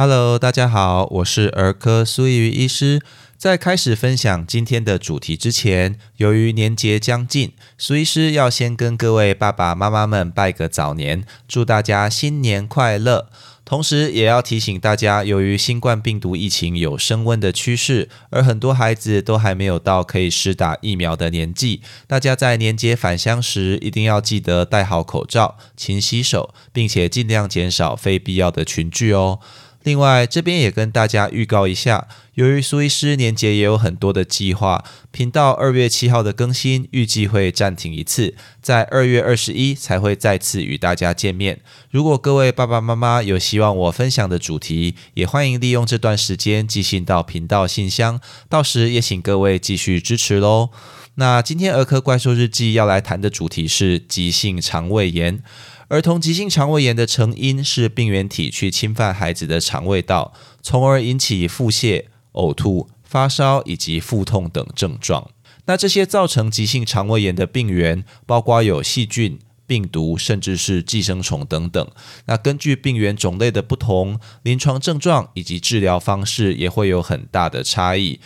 Hello，大家好，我是儿科苏怡医师。在开始分享今天的主题之前，由于年节将近，苏医师要先跟各位爸爸妈妈们拜个早年，祝大家新年快乐。同时，也要提醒大家，由于新冠病毒疫情有升温的趋势，而很多孩子都还没有到可以施打疫苗的年纪，大家在年节返乡时一定要记得戴好口罩、勤洗手，并且尽量减少非必要的群聚哦。另外，这边也跟大家预告一下，由于苏医师年节也有很多的计划，频道二月七号的更新预计会暂停一次，在二月二十一才会再次与大家见面。如果各位爸爸妈妈有希望我分享的主题，也欢迎利用这段时间寄信到频道信箱，到时也请各位继续支持喽。那今天儿科怪兽日记要来谈的主题是急性肠胃炎。儿童急性肠胃炎的成因是病原体去侵犯孩子的肠胃道，从而引起腹泻、呕吐、发烧以及腹痛等症状。那这些造成急性肠胃炎的病原，包括有细菌、病毒，甚至是寄生虫等等。那根据病原种类的不同，临床症状以及治疗方式也会有很大的差异。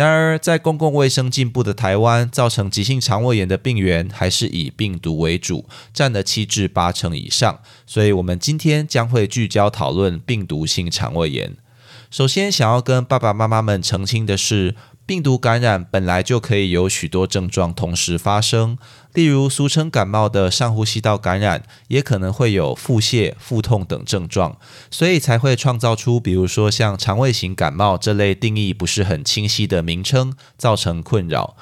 然而，在公共卫生进步的台湾，造成急性肠胃炎的病原还是以病毒为主，占了七至八成以上。所以，我们今天将会聚焦讨论病毒性肠胃炎。首先，想要跟爸爸妈妈们澄清的是。病毒感染本来就可以有许多症状同时发生，例如俗称感冒的上呼吸道感染，也可能会有腹泻、腹痛等症状，所以才会创造出比如说像肠胃型感冒这类定义不是很清晰的名称，造成困扰。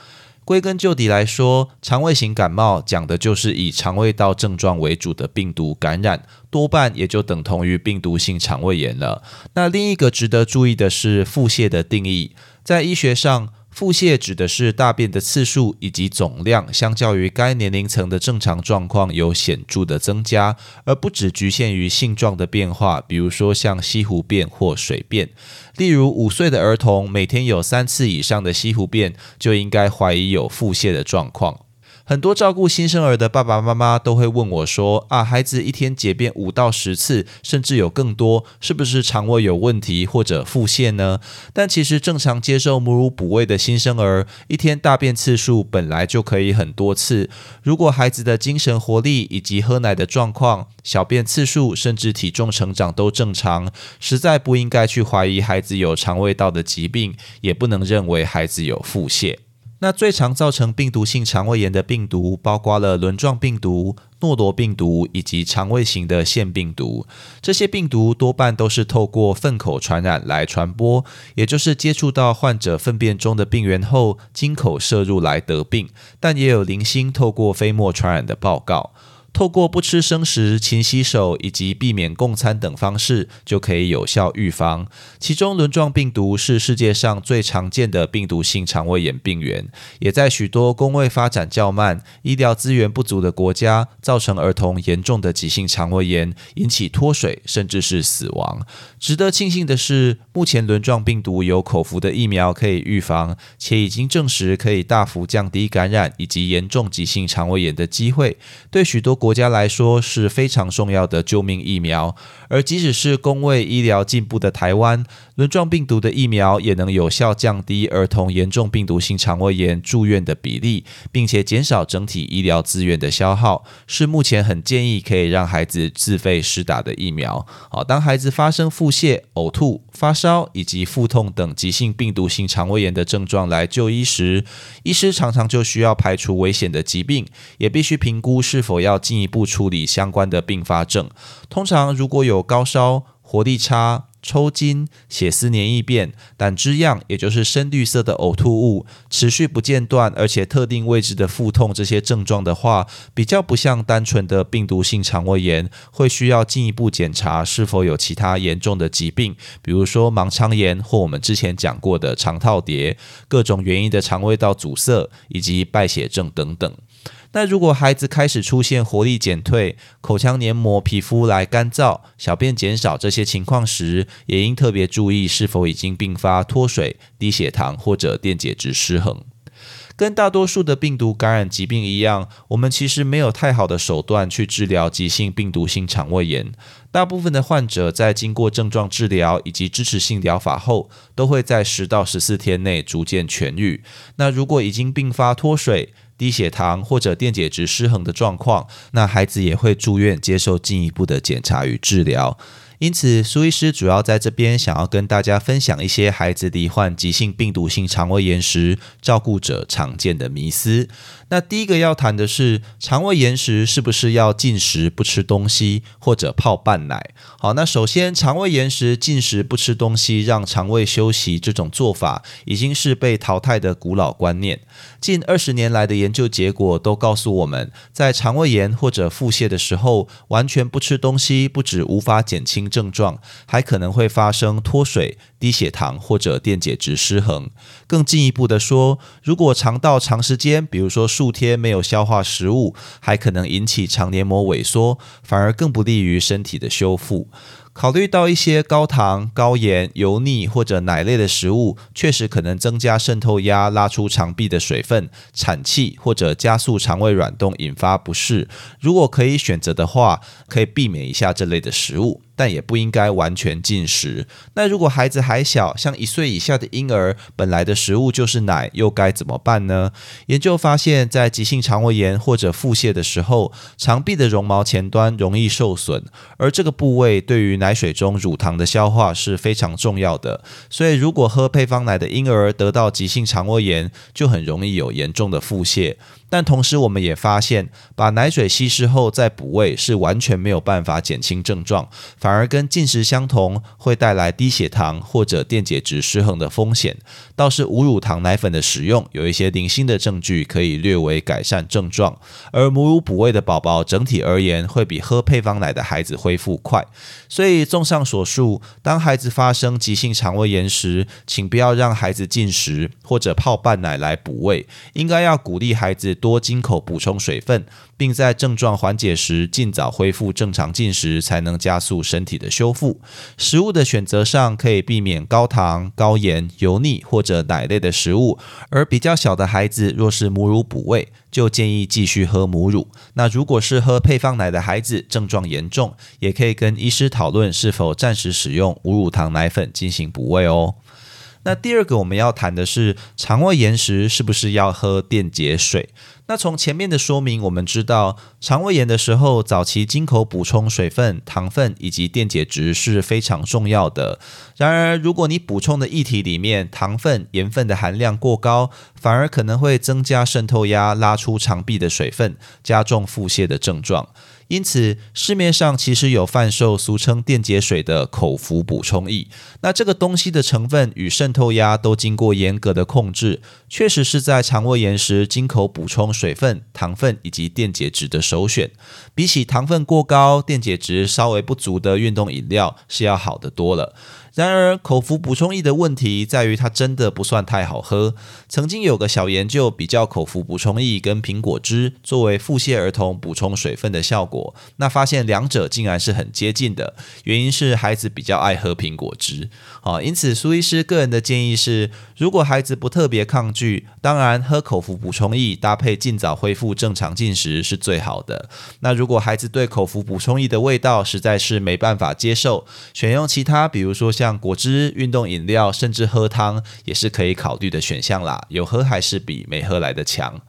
归根究底来说，肠胃型感冒讲的就是以肠胃道症状为主的病毒感染，多半也就等同于病毒性肠胃炎了。那另一个值得注意的是腹泻的定义。在医学上，腹泻指的是大便的次数以及总量，相较于该年龄层的正常状况有显著的增加，而不只局限于性状的变化，比如说像西湖便或水便。例如，五岁的儿童每天有三次以上的西湖便，就应该怀疑有腹泻的状况。很多照顾新生儿的爸爸妈妈都会问我说：“啊，孩子一天解便五到十次，甚至有更多，是不是肠胃有问题或者腹泻呢？”但其实正常接受母乳哺喂的新生儿，一天大便次数本来就可以很多次。如果孩子的精神活力以及喝奶的状况、小便次数甚至体重成长都正常，实在不应该去怀疑孩子有肠胃道的疾病，也不能认为孩子有腹泻。那最常造成病毒性肠胃炎的病毒，包括了轮状病毒、诺罗病毒以及肠胃型的腺病毒。这些病毒多半都是透过粪口传染来传播，也就是接触到患者粪便中的病原后，经口摄入来得病。但也有零星透过飞沫传染的报告。透过不吃生食、勤洗手以及避免共餐等方式，就可以有效预防。其中，轮状病毒是世界上最常见的病毒性肠胃炎病原，也在许多工位发展较慢、医疗资源不足的国家，造成儿童严重的急性肠胃炎，引起脱水甚至是死亡。值得庆幸的是，目前轮状病毒有口服的疫苗可以预防，且已经证实可以大幅降低感染以及严重急性肠胃炎的机会。对许多国家来说是非常重要的救命疫苗，而即使是公卫医疗进步的台湾，轮状病毒的疫苗也能有效降低儿童严重病毒性肠胃炎住院的比例，并且减少整体医疗资源的消耗，是目前很建议可以让孩子自费施打的疫苗。好，当孩子发生腹泻、呕吐、发烧以及腹痛等急性病毒性肠胃炎的症状来就医时，医师常常就需要排除危险的疾病，也必须评估是否要进。一步处理相关的并发症。通常，如果有高烧、活力差、抽筋、血丝黏液便、胆汁样，也就是深绿色的呕吐物，持续不间断，而且特定位置的腹痛这些症状的话，比较不像单纯的病毒性肠胃炎，会需要进一步检查是否有其他严重的疾病，比如说盲肠炎或我们之前讲过的肠套叠、各种原因的肠胃道阻塞以及败血症等等。那如果孩子开始出现活力减退、口腔黏膜、皮肤来干燥、小便减少这些情况时，也应特别注意是否已经并发脱水、低血糖或者电解质失衡。跟大多数的病毒感染疾病一样，我们其实没有太好的手段去治疗急性病毒性肠胃炎。大部分的患者在经过症状治疗以及支持性疗法后，都会在十到十四天内逐渐痊愈。那如果已经并发脱水，低血糖或者电解质失衡的状况，那孩子也会住院接受进一步的检查与治疗。因此，苏医师主要在这边想要跟大家分享一些孩子罹患急性病毒性肠胃炎时，照顾者常见的迷思。那第一个要谈的是，肠胃炎时是不是要禁食不吃东西，或者泡半奶？好，那首先，肠胃炎时禁食不吃东西，让肠胃休息这种做法，已经是被淘汰的古老观念。近二十年来的研究结果都告诉我们，在肠胃炎或者腹泻的时候，完全不吃东西，不止无法减轻症状，还可能会发生脱水、低血糖或者电解质失衡。更进一步的说，如果肠道长时间，比如说数天没有消化食物，还可能引起肠黏膜萎缩，反而更不利于身体的修复。考虑到一些高糖、高盐、油腻或者奶类的食物，确实可能增加渗透压，拉出肠壁的水分、产气，或者加速肠胃软动，引发不适。如果可以选择的话，可以避免一下这类的食物。但也不应该完全禁食。那如果孩子还小，像一岁以下的婴儿，本来的食物就是奶，又该怎么办呢？研究发现，在急性肠胃炎或者腹泻的时候，肠壁的绒毛前端容易受损，而这个部位对于奶水中乳糖的消化是非常重要的。所以，如果喝配方奶的婴儿得到急性肠胃炎，就很容易有严重的腹泻。但同时，我们也发现，把奶水稀释后再补喂是完全没有办法减轻症状，反而跟进食相同，会带来低血糖或者电解质失衡的风险。倒是无乳糖奶粉的使用，有一些零星的证据可以略微改善症状。而母乳补喂的宝宝，整体而言会比喝配方奶的孩子恢复快。所以，综上所述，当孩子发生急性肠胃炎时，请不要让孩子进食或者泡半奶来补喂，应该要鼓励孩子。多经口补充水分，并在症状缓解时尽早恢复正常进食，才能加速身体的修复。食物的选择上，可以避免高糖、高盐、油腻或者奶类的食物。而比较小的孩子，若是母乳补喂，就建议继续喝母乳。那如果是喝配方奶的孩子，症状严重，也可以跟医师讨论是否暂时使用无乳糖奶粉进行补喂哦。那第二个我们要谈的是肠胃炎时是不是要喝电解水？那从前面的说明，我们知道肠胃炎的时候，早期经口补充水分、糖分以及电解质是非常重要的。然而，如果你补充的液体里面糖分、盐分的含量过高，反而可能会增加渗透压，拉出肠壁的水分，加重腹泻的症状。因此，市面上其实有贩售俗称电解水的口服补充液。那这个东西的成分与渗透压都经过严格的控制，确实是在肠胃炎时经口补充水分、糖分以及电解质的首选。比起糖分过高、电解质稍微不足的运动饮料，是要好得多了。然而，口服补充液的问题在于它真的不算太好喝。曾经有个小研究比较口服补充液跟苹果汁作为腹泻儿童补充水分的效果，那发现两者竟然是很接近的。原因是孩子比较爱喝苹果汁啊，因此苏医师个人的建议是，如果孩子不特别抗拒，当然喝口服补充液搭配尽早恢复正常进食是最好的。那如果孩子对口服补充液的味道实在是没办法接受，选用其他，比如说像像果汁、运动饮料，甚至喝汤，也是可以考虑的选项啦。有喝还是比没喝来的强。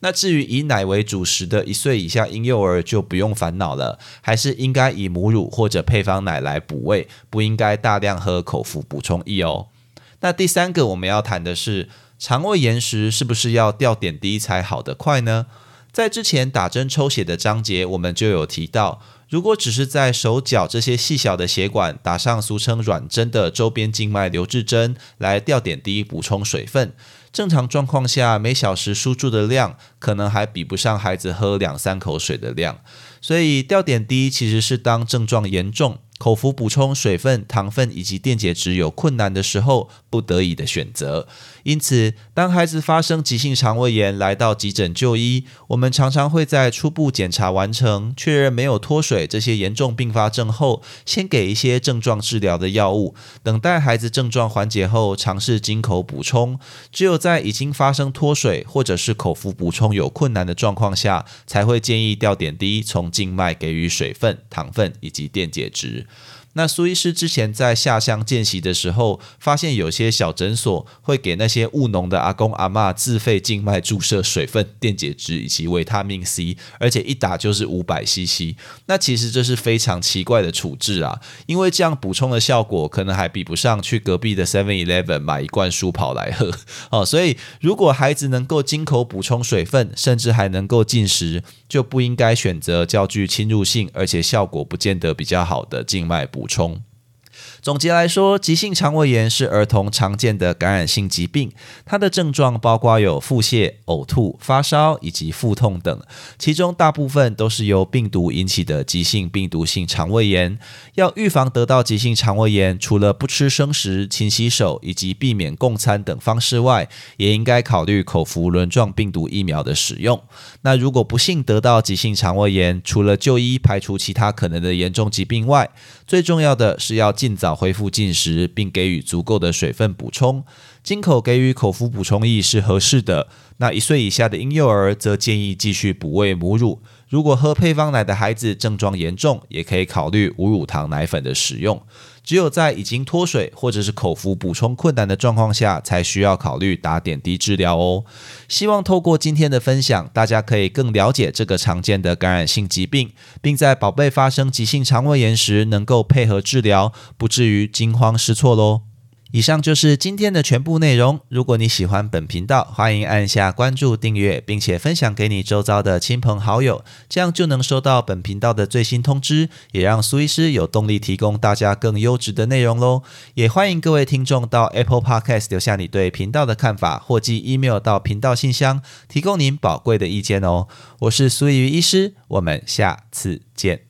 那至于以奶为主食的一岁以下婴幼儿，就不用烦恼了，还是应该以母乳或者配方奶来补喂，不应该大量喝口服补充液哦。那第三个我们要谈的是，肠胃炎时是不是要吊点滴才好得快呢？在之前打针抽血的章节，我们就有提到。如果只是在手脚这些细小的血管打上俗称软针的周边静脉留置针来吊点滴补充水分，正常状况下每小时输注的量可能还比不上孩子喝两三口水的量。所以吊点滴其实是当症状严重。口服补充水分、糖分以及电解质有困难的时候，不得已的选择。因此，当孩子发生急性肠胃炎来到急诊就医，我们常常会在初步检查完成、确认没有脱水这些严重并发症后，先给一些症状治疗的药物，等待孩子症状缓解后，尝试经口补充。只有在已经发生脱水或者是口服补充有困难的状况下，才会建议吊点滴，从静脉给予水分、糖分以及电解质。那苏医师之前在下乡见习的时候，发现有些小诊所会给那些务农的阿公阿妈自费静脉注射水分、电解质以及维他命 C，而且一打就是五百 CC。那其实这是非常奇怪的处置啊，因为这样补充的效果可能还比不上去隔壁的 Seven Eleven 买一罐舒跑来喝 哦。所以如果孩子能够经口补充水分，甚至还能够进食，就不应该选择较具侵入性而且效果不见得比较好的静脉补。充。总结来说，急性肠胃炎是儿童常见的感染性疾病，它的症状包括有腹泻、呕吐、发烧以及腹痛等，其中大部分都是由病毒引起的急性病毒性肠胃炎。要预防得到急性肠胃炎，除了不吃生食、勤洗手以及避免共餐等方式外，也应该考虑口服轮状病毒疫苗的使用。那如果不幸得到急性肠胃炎，除了就医排除其他可能的严重疾病外，最重要的是要尽早恢复进食，并给予足够的水分补充。进口给予口服补充液是合适的。那一岁以下的婴幼儿则建议继续补喂母乳。如果喝配方奶的孩子症状严重，也可以考虑无乳糖奶粉的使用。只有在已经脱水或者是口服补充困难的状况下，才需要考虑打点滴治疗哦。希望透过今天的分享，大家可以更了解这个常见的感染性疾病，并在宝贝发生急性肠胃炎时，能够配合治疗，不至于惊慌失措喽。以上就是今天的全部内容。如果你喜欢本频道，欢迎按下关注、订阅，并且分享给你周遭的亲朋好友，这样就能收到本频道的最新通知，也让苏医师有动力提供大家更优质的内容喽。也欢迎各位听众到 Apple Podcast 留下你对频道的看法，或寄 email 到频道信箱，提供您宝贵的意见哦。我是苏怡医师，我们下次见。